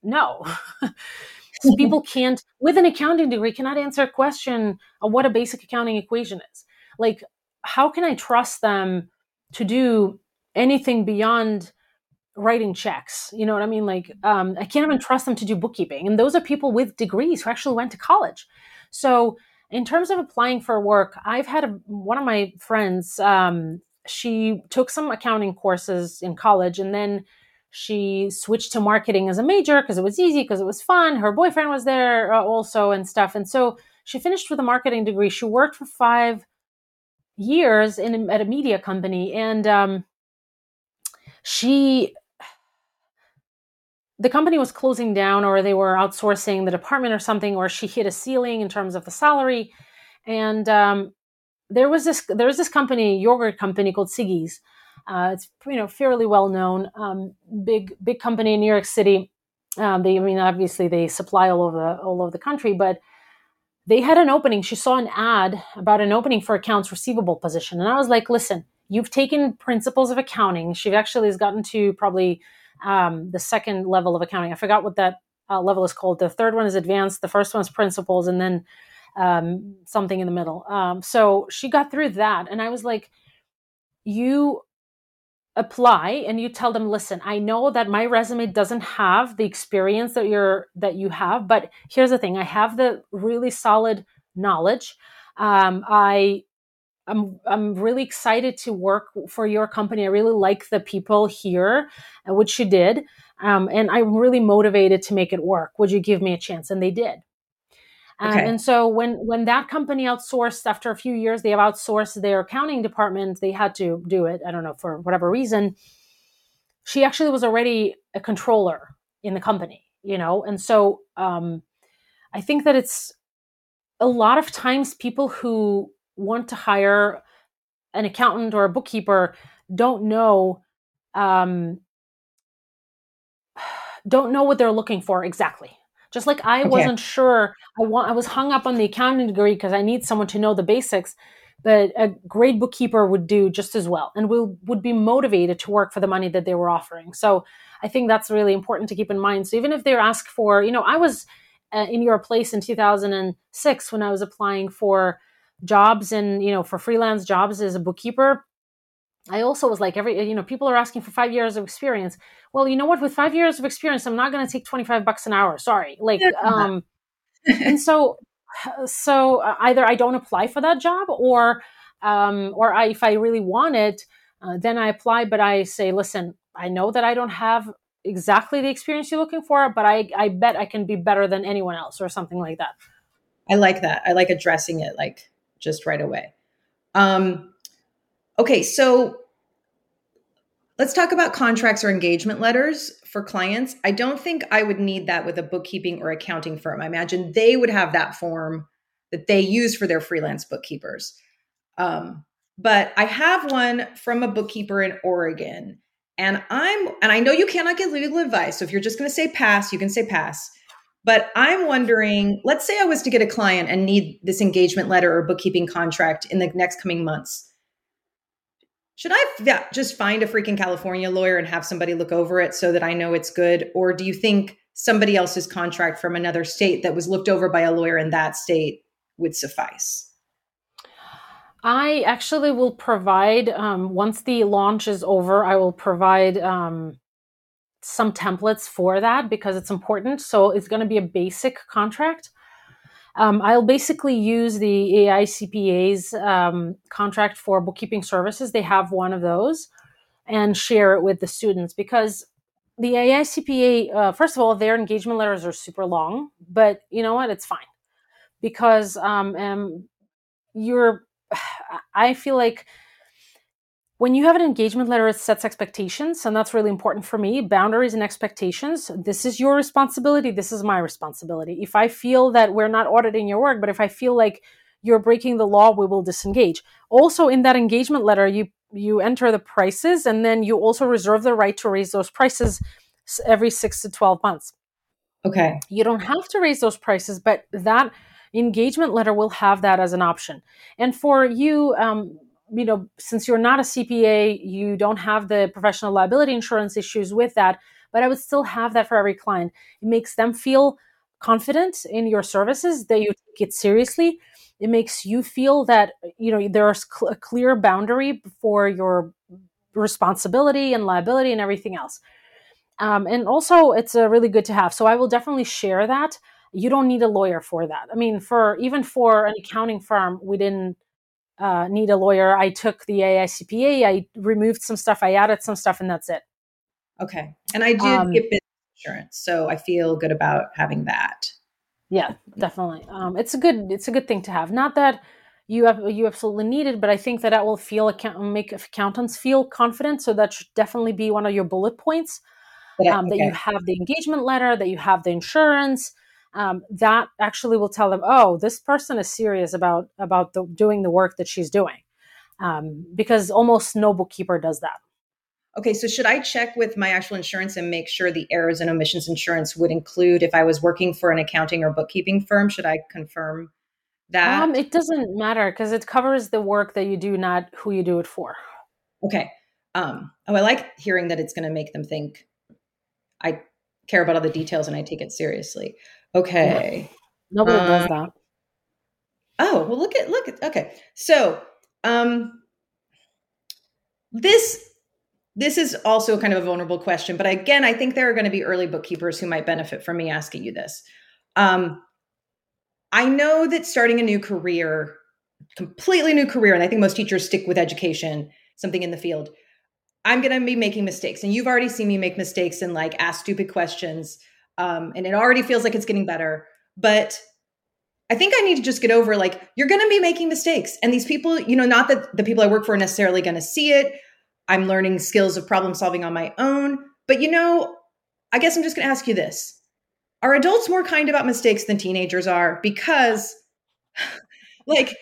no. *laughs* people can't, with an accounting degree, cannot answer a question of what a basic accounting equation is. Like, how can I trust them to do anything beyond writing checks? You know what I mean? Like, um, I can't even trust them to do bookkeeping. And those are people with degrees who actually went to college. So, in terms of applying for work, I've had a, one of my friends. Um, she took some accounting courses in college, and then she switched to marketing as a major because it was easy, because it was fun. Her boyfriend was there uh, also and stuff. And so she finished with a marketing degree. She worked for five years in at a media company, and um, she the company was closing down or they were outsourcing the department or something or she hit a ceiling in terms of the salary and um, there was this there was this company yogurt company called siggi's uh, it's you know fairly well known, um, big big company in New York City. Um, they, I mean, obviously they supply all over the all over the country, but they had an opening. She saw an ad about an opening for accounts receivable position, and I was like, "Listen, you've taken principles of accounting. She actually has gotten to probably um, the second level of accounting. I forgot what that uh, level is called. The third one is advanced. The first one is principles, and then um, something in the middle. Um, so she got through that, and I was like, "You apply and you tell them listen i know that my resume doesn't have the experience that you're that you have but here's the thing i have the really solid knowledge um, i I'm, I'm really excited to work for your company. I really like the people here, uh, which you did. Um, and I'm really motivated to make it work. Would you give me a chance? And they did. Um, and so when when that company outsourced after a few years, they have outsourced their accounting department. They had to do it. I don't know for whatever reason. She actually was already a controller in the company, you know. And so um, I think that it's a lot of times people who want to hire an accountant or a bookkeeper don't know um, *sighs* don't know what they're looking for exactly just like I okay. wasn't sure. I want I was hung up on the accounting degree because I need someone to know the basics. But a great bookkeeper would do just as well and will would be motivated to work for the money that they were offering. So I think that's really important to keep in mind. So even if they're asked for, you know, I was uh, in your place in 2006 when I was applying for jobs and you know for freelance jobs as a bookkeeper I also was like, every, you know, people are asking for five years of experience. Well, you know what? With five years of experience, I'm not going to take 25 bucks an hour. Sorry. Like, um, and *laughs* so, so uh, either I don't apply for that job or, um, or I, if I really want it, uh, then I apply, but I say, listen, I know that I don't have exactly the experience you're looking for, but I, I bet I can be better than anyone else or something like that. I like that. I like addressing it like just right away. Um, Okay, so let's talk about contracts or engagement letters for clients. I don't think I would need that with a bookkeeping or accounting firm. I imagine they would have that form that they use for their freelance bookkeepers. Um, but I have one from a bookkeeper in Oregon. And I'm, and I know you cannot get legal advice. So if you're just going to say pass, you can say pass. But I'm wondering, let's say I was to get a client and need this engagement letter or bookkeeping contract in the next coming months should I yeah, just find a freaking California lawyer and have somebody look over it so that I know it's good? Or do you think somebody else's contract from another state that was looked over by a lawyer in that state would suffice? I actually will provide, um, once the launch is over, I will provide um, some templates for that because it's important. So it's going to be a basic contract. Um, I'll basically use the AICPA's um, contract for bookkeeping services. They have one of those and share it with the students because the AICPA, uh, first of all, their engagement letters are super long, but you know what? It's fine because um, um, you're, *sighs* I feel like when you have an engagement letter, it sets expectations, and that's really important for me. Boundaries and expectations. This is your responsibility. This is my responsibility. If I feel that we're not auditing your work, but if I feel like you're breaking the law, we will disengage. Also, in that engagement letter, you you enter the prices, and then you also reserve the right to raise those prices every six to twelve months. Okay. You don't have to raise those prices, but that engagement letter will have that as an option. And for you, um, you know, since you're not a CPA, you don't have the professional liability insurance issues with that, but I would still have that for every client. It makes them feel confident in your services that you take it seriously. It makes you feel that, you know, there's a clear boundary for your responsibility and liability and everything else. Um, and also, it's a really good to have. So I will definitely share that. You don't need a lawyer for that. I mean, for even for an accounting firm, we didn't uh, need a lawyer. I took the AICPA. I removed some stuff. I added some stuff, and that's it. Okay. And I did um, get business insurance, so I feel good about having that. Yeah, definitely. Um, it's a good it's a good thing to have. Not that you have you absolutely need it, but I think that that will feel account make accountants feel confident. So that should definitely be one of your bullet points. Um, okay. That you have the engagement letter, that you have the insurance, um, that actually will tell them, oh, this person is serious about about the, doing the work that she's doing, um, because almost no bookkeeper does that. Okay, so should I check with my actual insurance and make sure the errors and omissions insurance would include if I was working for an accounting or bookkeeping firm? Should I confirm that? Um, it doesn't matter because it covers the work that you do, not who you do it for. Okay. Um, oh, I like hearing that it's going to make them think I care about all the details and I take it seriously. Okay. Nobody um, does that. Oh, well look at look at okay. So um this this is also kind of a vulnerable question, but again, I think there are going to be early bookkeepers who might benefit from me asking you this. Um, I know that starting a new career, completely new career, and I think most teachers stick with education, something in the field. I'm going to be making mistakes, and you've already seen me make mistakes and like ask stupid questions, um, and it already feels like it's getting better. But I think I need to just get over like you're going to be making mistakes, and these people, you know, not that the people I work for are necessarily going to see it. I'm learning skills of problem solving on my own, but you know, I guess I'm just going to ask you this are adults more kind about mistakes than teenagers are? Because, *sighs* like,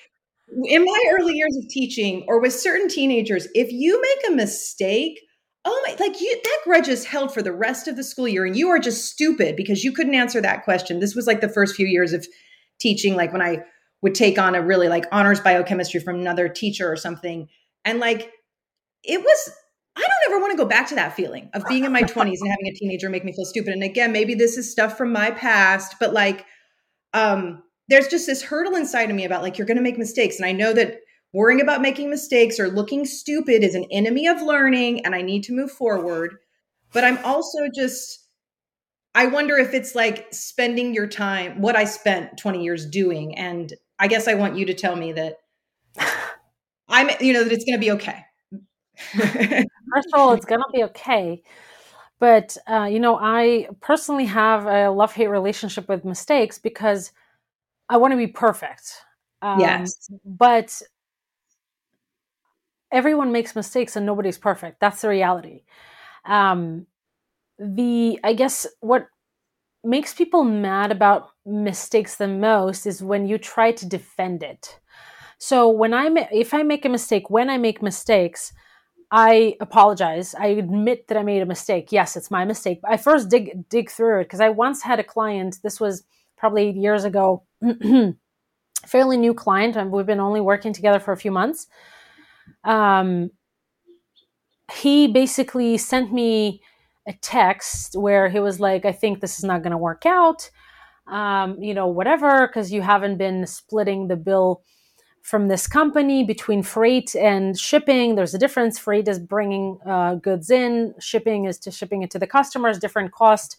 in my early years of teaching or with certain teenagers, if you make a mistake, oh my, like you, that grudge is held for the rest of the school year and you are just stupid because you couldn't answer that question. This was like the first few years of teaching, like when I would take on a really like honors biochemistry from another teacher or something. And like, it was I don't ever want to go back to that feeling of being in my *laughs* 20s and having a teenager make me feel stupid. And again, maybe this is stuff from my past, but like um there's just this hurdle inside of me about like you're going to make mistakes and I know that worrying about making mistakes or looking stupid is an enemy of learning and I need to move forward. But I'm also just I wonder if it's like spending your time what I spent 20 years doing and I guess I want you to tell me that *sighs* I'm you know that it's going to be okay *laughs* First of all, it's gonna be okay. But uh, you know, I personally have a love hate relationship with mistakes because I want to be perfect. Um, yes, but everyone makes mistakes and nobody's perfect. That's the reality. Um, the I guess what makes people mad about mistakes the most is when you try to defend it. So when I if I make a mistake, when I make mistakes, I apologize. I admit that I made a mistake. Yes, it's my mistake. I first dig dig through it because I once had a client. This was probably eight years ago. *clears throat* fairly new client, we've been only working together for a few months. Um, he basically sent me a text where he was like, "I think this is not going to work out." Um, you know, whatever, because you haven't been splitting the bill from this company between freight and shipping. There's a difference. Freight is bringing uh, goods in, shipping is to shipping it to the customers, different cost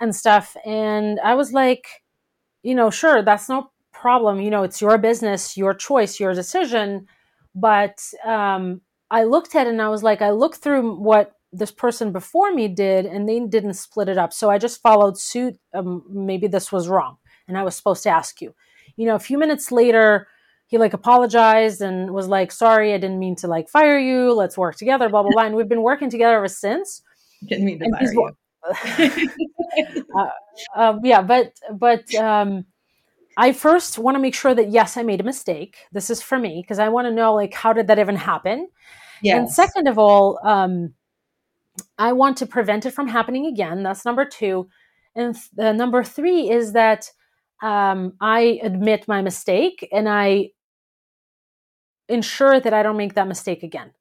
and stuff. And I was like, you know, sure, that's no problem. You know, it's your business, your choice, your decision. But um, I looked at it and I was like, I looked through what this person before me did and they didn't split it up. So I just followed suit. Um, maybe this was wrong. And I was supposed to ask you. You know, a few minutes later, he like apologized and was like, sorry, I didn't mean to like fire you. Let's work together, blah, blah, blah. And we've been working together ever since. Didn't mean to and fire you. *laughs* uh, um, yeah, but, but, um, I first want to make sure that yes, I made a mistake. This is for me because I want to know like how did that even happen. Yes. And second of all, um, I want to prevent it from happening again. That's number two. And th- uh, number three is that um, I admit my mistake and I ensure that I don't make that mistake again.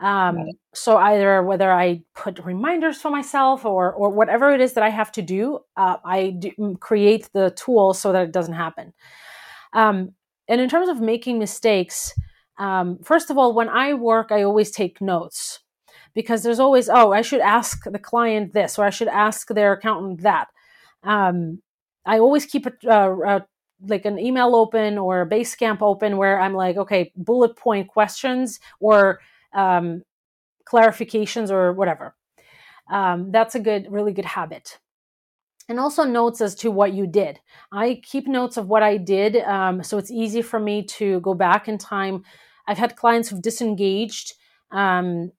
Um. So either whether I put reminders for myself or or whatever it is that I have to do, uh, I do, mm, create the tool so that it doesn't happen. Um, and in terms of making mistakes, um, first of all, when I work, I always take notes because there's always oh I should ask the client this or I should ask their accountant that. Um, I always keep a, uh, uh, like an email open or a Basecamp open where I'm like, okay, bullet point questions or um, clarifications or whatever. Um, that's a good, really good habit. And also notes as to what you did. I keep notes of what I did, um, so it's easy for me to go back in time. I've had clients who've disengaged, um,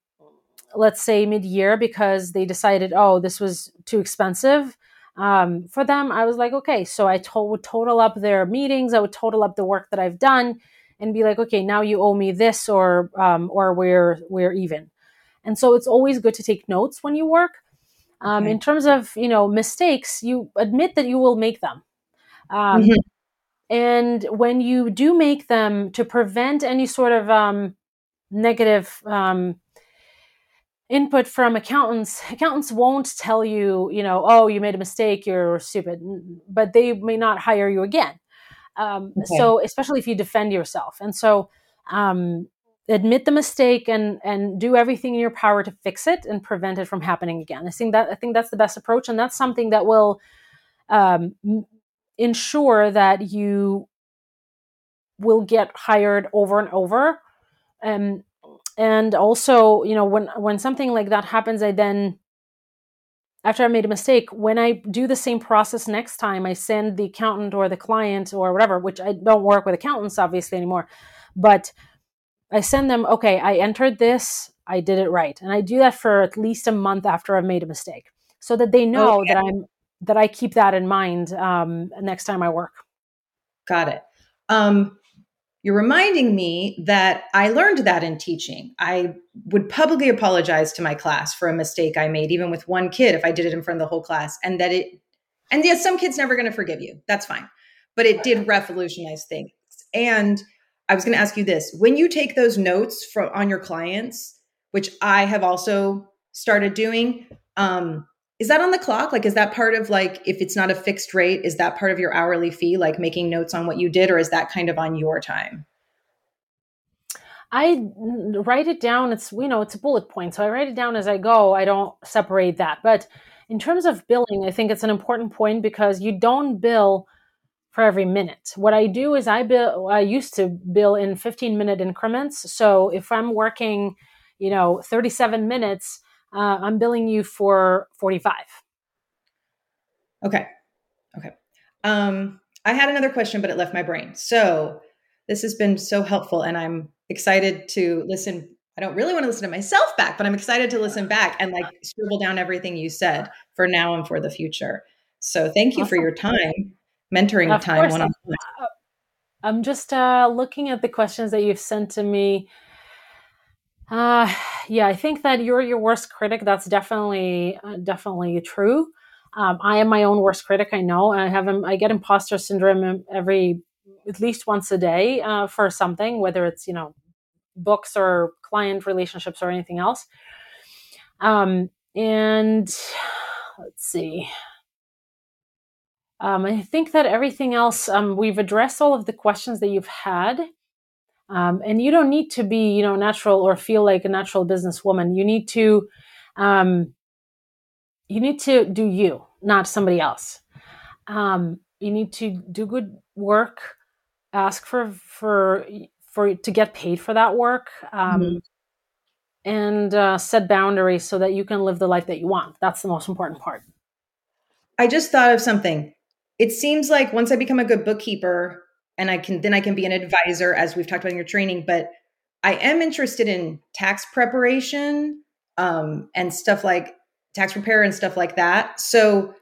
let's say mid year, because they decided, oh, this was too expensive um, for them, I was like, okay, so I to- would total up their meetings, I would total up the work that I've done, and be like, okay, now you owe me this, or um, or we're we're even. And so it's always good to take notes when you work. Um, okay. In terms of you know mistakes, you admit that you will make them. Um, mm-hmm. And when you do make them, to prevent any sort of um, negative um, input from accountants accountants won't tell you you know oh you made a mistake you're stupid but they may not hire you again um, okay. so especially if you defend yourself. And so um, admit the mistake and and do everything in your power to fix it and prevent it from happening again. I think that i think that's the best approach and that's something that will um, ensure that you will get hired over and over. Um, and also you know when when something like that happens i then after i made a mistake when i do the same process next time i send the accountant or the client or whatever which i don't work with accountants obviously anymore but i send them okay i entered this i did it right and i do that for at least a month after i've made a mistake so that they know okay. that i'm that i keep that in mind um, next time i work got it um, you're reminding me that I learned that in teaching. I would publicly apologize to my class for a mistake I made, even with one kid, if I did it in front of the whole class. And that it, and yes, some kids never going to forgive you. That's fine. But it did revolutionize things. And I was going to ask you this when you take those notes from on your clients, which I have also started doing, um, is that on the clock? Like is that part of like if it's not a fixed rate is that part of your hourly fee like making notes on what you did or is that kind of on your time? I write it down. It's you know it's a bullet point. So i write it down as i go. I don't separate that. But in terms of billing i think it's an important point because you don't bill for every minute. What i do is i bill i used to bill in 15 minute increments. So if i'm working you know 37 minutes uh, I'm billing you for 45. Okay. Okay. Um, I had another question, but it left my brain. So this has been so helpful, and I'm excited to listen. I don't really want to listen to myself back, but I'm excited to listen back and like scribble down everything you said for now and for the future. So thank you awesome. for your time, mentoring of time one on one. I'm just uh, looking at the questions that you've sent to me. Uh, yeah, I think that you're your worst critic. That's definitely uh, definitely true. Um, I am my own worst critic. I know. I have I get imposter syndrome every at least once a day uh, for something, whether it's you know books or client relationships or anything else. Um, and let's see. Um, I think that everything else um, we've addressed all of the questions that you've had. Um, and you don't need to be, you know, natural or feel like a natural businesswoman. You need to, um, you need to do you, not somebody else. Um, you need to do good work, ask for for for to get paid for that work, um, mm-hmm. and uh, set boundaries so that you can live the life that you want. That's the most important part. I just thought of something. It seems like once I become a good bookkeeper, and I can then I can be an advisor as we've talked about in your training. But I am interested in tax preparation um, and stuff like tax prepare and stuff like that. So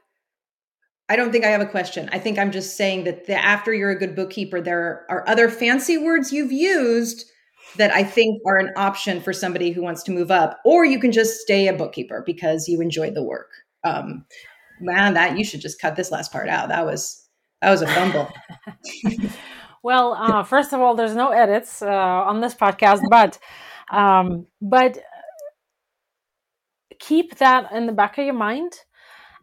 I don't think I have a question. I think I'm just saying that the, after you're a good bookkeeper, there are other fancy words you've used that I think are an option for somebody who wants to move up, or you can just stay a bookkeeper because you enjoy the work. Um, man, that you should just cut this last part out. That was that was a fumble. *laughs* well, uh, first of all, there's no edits uh, on this podcast, but um, but keep that in the back of your mind.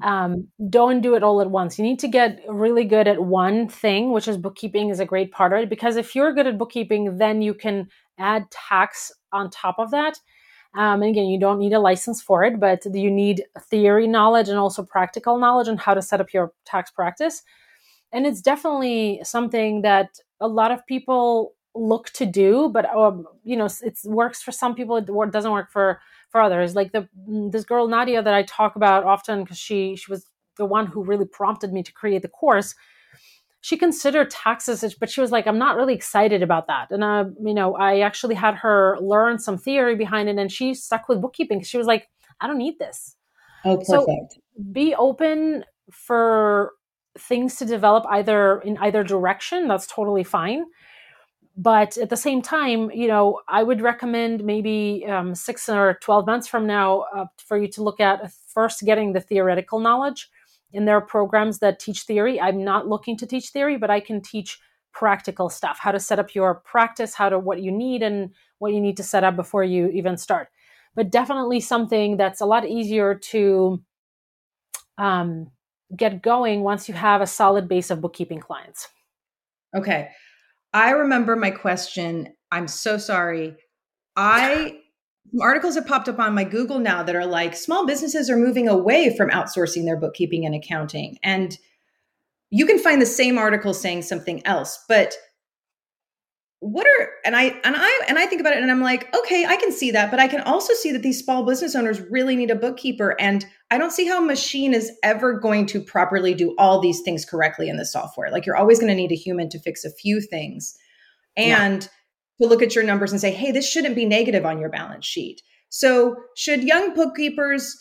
Um, don't do it all at once. You need to get really good at one thing, which is bookkeeping is a great part of it. Because if you're good at bookkeeping, then you can add tax on top of that. Um, and again, you don't need a license for it, but you need theory knowledge and also practical knowledge on how to set up your tax practice and it's definitely something that a lot of people look to do but um, you know it works for some people it doesn't work for for others. Like the mm, this girl nadia that i talk about often because she she was the one who really prompted me to create the course she considered taxes but she was like i'm not really excited about that. And uh, you know i actually had her learn some theory behind it and she stuck with bookkeeping because she was like i don't need this. Oh perfect. so be open for things to develop either in either direction that's totally fine. But at the same time you know i would recommend maybe um, six or 12 months from now uh, for you to look at first getting the theoretical knowledge and there are programs that teach theory. I'm not looking to teach theory but i can teach practical stuff how to set up your practice how to what you need and what you need to set up before you even start. But definitely something that's a lot easier to um, get going once you have a solid base of bookkeeping clients. Okay. I remember my question. I'm so sorry. I articles have popped up on my Google now that are like small businesses are moving away from outsourcing their bookkeeping and accounting. And you can find the same article saying something else, but what are and i and i and i think about it and i'm like okay i can see that but i can also see that these small business owners really need a bookkeeper and i don't see how a machine is ever going to properly do all these things correctly in the software like you're always going to need a human to fix a few things and yeah. to look at your numbers and say hey this shouldn't be negative on your balance sheet so should young bookkeepers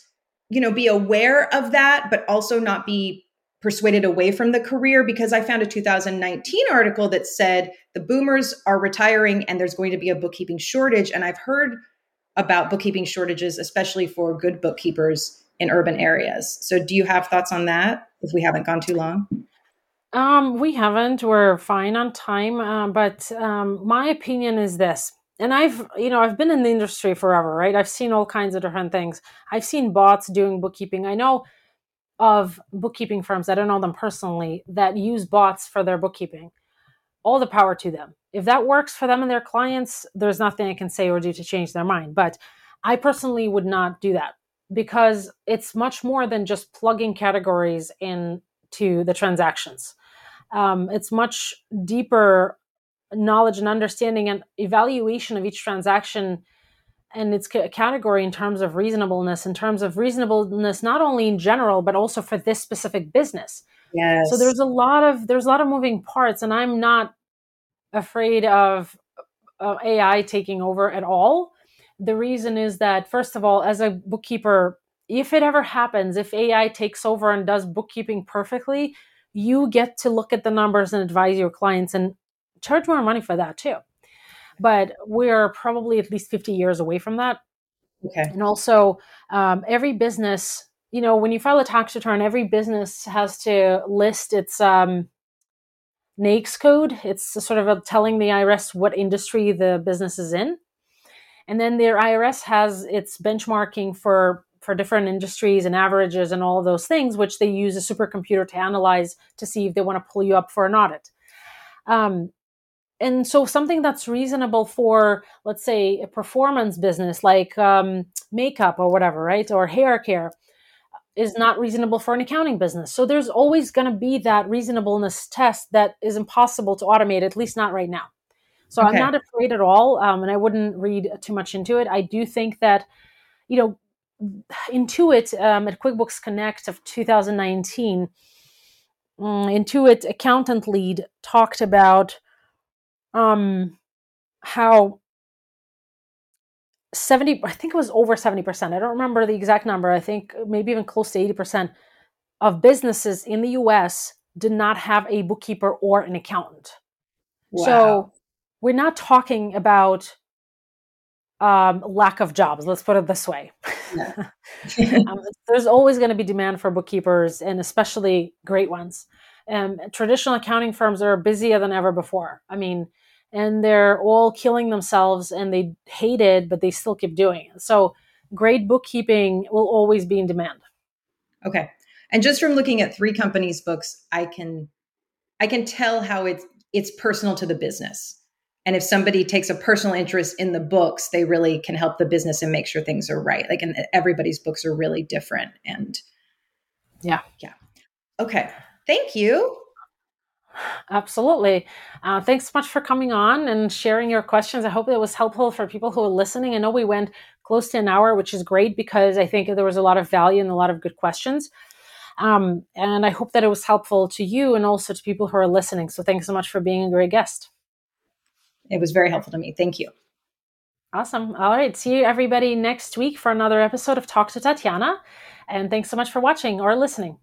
you know be aware of that but also not be persuaded away from the career because I found a 2019 article that said the boomers are retiring and there's going to be a bookkeeping shortage. And I've heard about bookkeeping shortages, especially for good bookkeepers in urban areas. So, do you have thoughts on that if we haven't gone too long? Um, we haven't. We're fine on time. Uh, but um, my opinion is this. And I've, you know, I've been in the industry forever, right? I've seen all kinds of different things. I've seen bots doing bookkeeping. I know of bookkeeping firms, I don't know them personally, that use bots for their bookkeeping. All the power to them. If that works for them and their clients, there's nothing I can say or do to change their mind. But I personally would not do that because it's much more than just plugging categories into the transactions. Um, it's much deeper knowledge and understanding and evaluation of each transaction and its category in terms of reasonableness, in terms of reasonableness, not only in general, but also for this specific business. Yes. So there's a lot of there's a lot of moving parts, and I'm not afraid of uh, AI taking over at all. The reason is that first of all, as a bookkeeper, if it ever happens, if AI takes over and does bookkeeping perfectly, you get to look at the numbers and advise your clients and charge more money for that too but we're probably at least 50 years away from that. Okay. And also, um, every business, you know, when you file a tax return, every business has to list its um, NAICS code. It's sort of telling the IRS what industry the business is in. And then their IRS has its benchmarking for for different industries and averages and all of those things, which they use a supercomputer to analyze to see if they want to pull you up for an audit. Um, and so something that's reasonable for let's say a performance business like um, makeup or whatever right or hair care is not reasonable for an accounting business so there's always going to be that reasonableness test that is impossible to automate at least not right now so okay. i'm not afraid at all um, and i wouldn't read too much into it i do think that you know intuit um, at quickbooks connect of 2019 um, intuit accountant lead talked about um how 70 i think it was over 70% i don't remember the exact number i think maybe even close to 80% of businesses in the us did not have a bookkeeper or an accountant wow. so we're not talking about um, lack of jobs let's put it this way *laughs* um, there's always going to be demand for bookkeepers and especially great ones um, traditional accounting firms are busier than ever before i mean and they're all killing themselves and they hate it, but they still keep doing it. So great bookkeeping will always be in demand. Okay. And just from looking at three companies' books, I can I can tell how it's it's personal to the business. And if somebody takes a personal interest in the books, they really can help the business and make sure things are right. Like and everybody's books are really different. And yeah. Yeah. Okay. Thank you. Absolutely. Uh, thanks so much for coming on and sharing your questions. I hope it was helpful for people who are listening. I know we went close to an hour, which is great because I think there was a lot of value and a lot of good questions. Um, and I hope that it was helpful to you and also to people who are listening. So thanks so much for being a great guest. It was very helpful to me. Thank you. Awesome. All right. See you everybody next week for another episode of Talk to Tatiana. And thanks so much for watching or listening.